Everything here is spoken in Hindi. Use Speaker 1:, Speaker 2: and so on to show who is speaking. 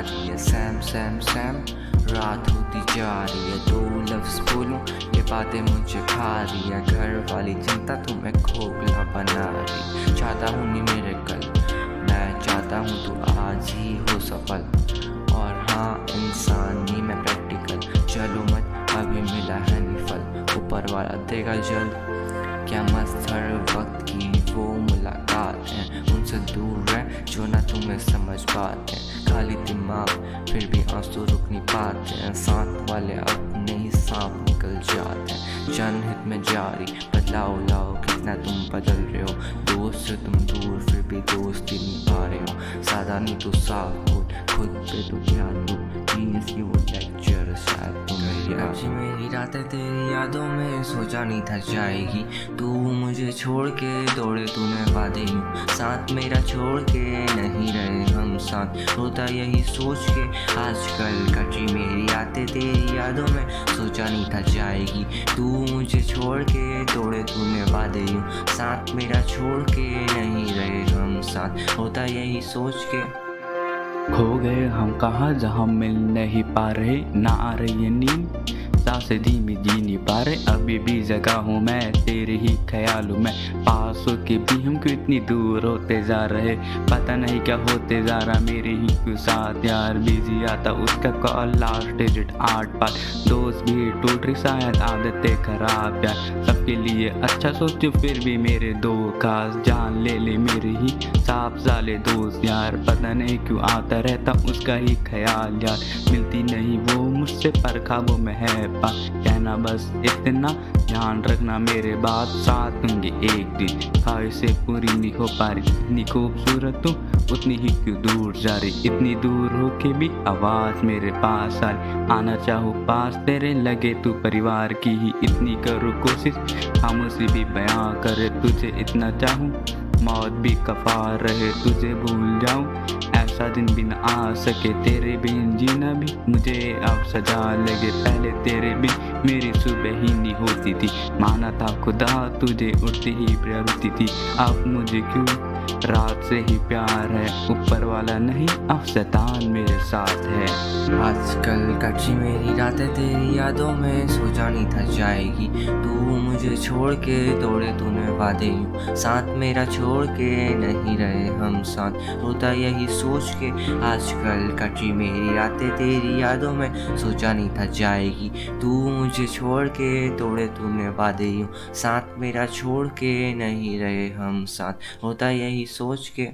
Speaker 1: रही है। सैम सैम सैम, रात होती जा रही है। दो लफ्ज बोलूँ, ये बातें मुझे खा रही है। घर वाली चिंता तुम्हें खोखला बना रही चाहता हूँ नहीं मेरे कल, मैं चाहता हूँ तू आज ही हो सफल। और हाँ इंसान मैं प्रैक्टिकल चलो मत, अभी मिला है नहीं फल। ऊपर वाला देगा जल्द। क्या मस्त हर वक्त की वो मुलाकात है। उनसे दूर जो ना तुम्हें समझ पाते खाली दिमाग, फिर भी आँसू रुक नहीं पाते हैं। साथ वाले अपने ही सांप निकल जाते हैं। जनहित में जारी, बदलाव लाओ, कितना तुम बदल रहे हो। दोस्त से तुम दूर, फिर भी दोस्ती नहीं पा रहे हो। सादा नहीं तो साफ़, खुद पे तो ध्यान दो। की वो लेक्चर शायद तुम्हें आज मेरी रातें तेरी यादों में सोचा नहीं था जाएगी। तू मुझे छोड़ के दौड़े तूने वादे यूँ साथ मेरा छोड़ के नहीं रहे हम साथ। होता यही सोच के आजकल कटी मेरी आते तेरी यादों में सोचा नहीं था जाएगी। तू मुझे छोड़ के दौड़े तूने वादे यूँ साथ मेरा छोड़ के नहीं रहे हम साथ। होता यही सोच के
Speaker 2: खो गए हम कहाँ जहाँ मिल नहीं पा रहे ना आ रही है नींद। साँसें धीमी जी नहीं पा रहे अभी भी जगह हूँ मैं, तेरे ही ख्याल में। पास हो के भी हम क्यों इतनी दूर होते जा रहे। पता नहीं क्या होते जा रहा। मेरे ही क्यों साथ यार, बिज़ी आता उसका कॉल लास्ट डिजिट आठ पार दोस्त भी टूट रही, शायद आदतें खराब यार। सबके लिए अच्छा सोचो, फिर भी मेरे दो खास। जान ले ले मेरे ही साफ़ साले दोस्त यार। पता नहीं क्यों आता रहता उसका ही ख्याल यार। मिलती नहीं मुझसे पर खाबों में है पा कहना बस इतना, ध्यान रखना मेरे बात। साथ होंगे एक दिन ख्वाहिश से पूरी नहीं हो पा रही इतनी खूबसूरत तू, उतनी ही क्यों दूर जा रही? इतनी दूर हो के भी आवाज़ मेरे पास आ रही। आना चाहो पास, तेरे लगे तू परिवार की ही इतनी करो कोशिश। उसे भी बयां करे तुझे इतना चाहूँ। मौत भी कफार रहे तुझे भूल जाऊँ। ऐसा दिन बिन आ सके तेरे बिन जीना भी मुझे अब सजा लगे पहले तेरे बिन। मेरी सुबह ही नहीं होती थी। माना था खुदा तुझे उठती ही प्यार थी। अब मुझे क्यों रात से ही प्यार है। ऊपर वाला नहीं, अब शैतान मेरे साथ है।
Speaker 1: आजकल कच्ची मेरी रातें तेरी यादों में सोचा नहीं था जाएगी। तू मुझे छोड़ के तोड़े तूने वादे यूँ साथ मेरा छोड़ के नहीं रहे हम साथ। होता यही सोच के आजकल कच्ची मेरी रातें तेरी यादों में सोचा नहीं था जाएगी। तू मुझे छोड़ के तोड़े तूने वादे यूँ साथ मेरा छोड़ के नहीं रहे हम साथ। होता यही सोच के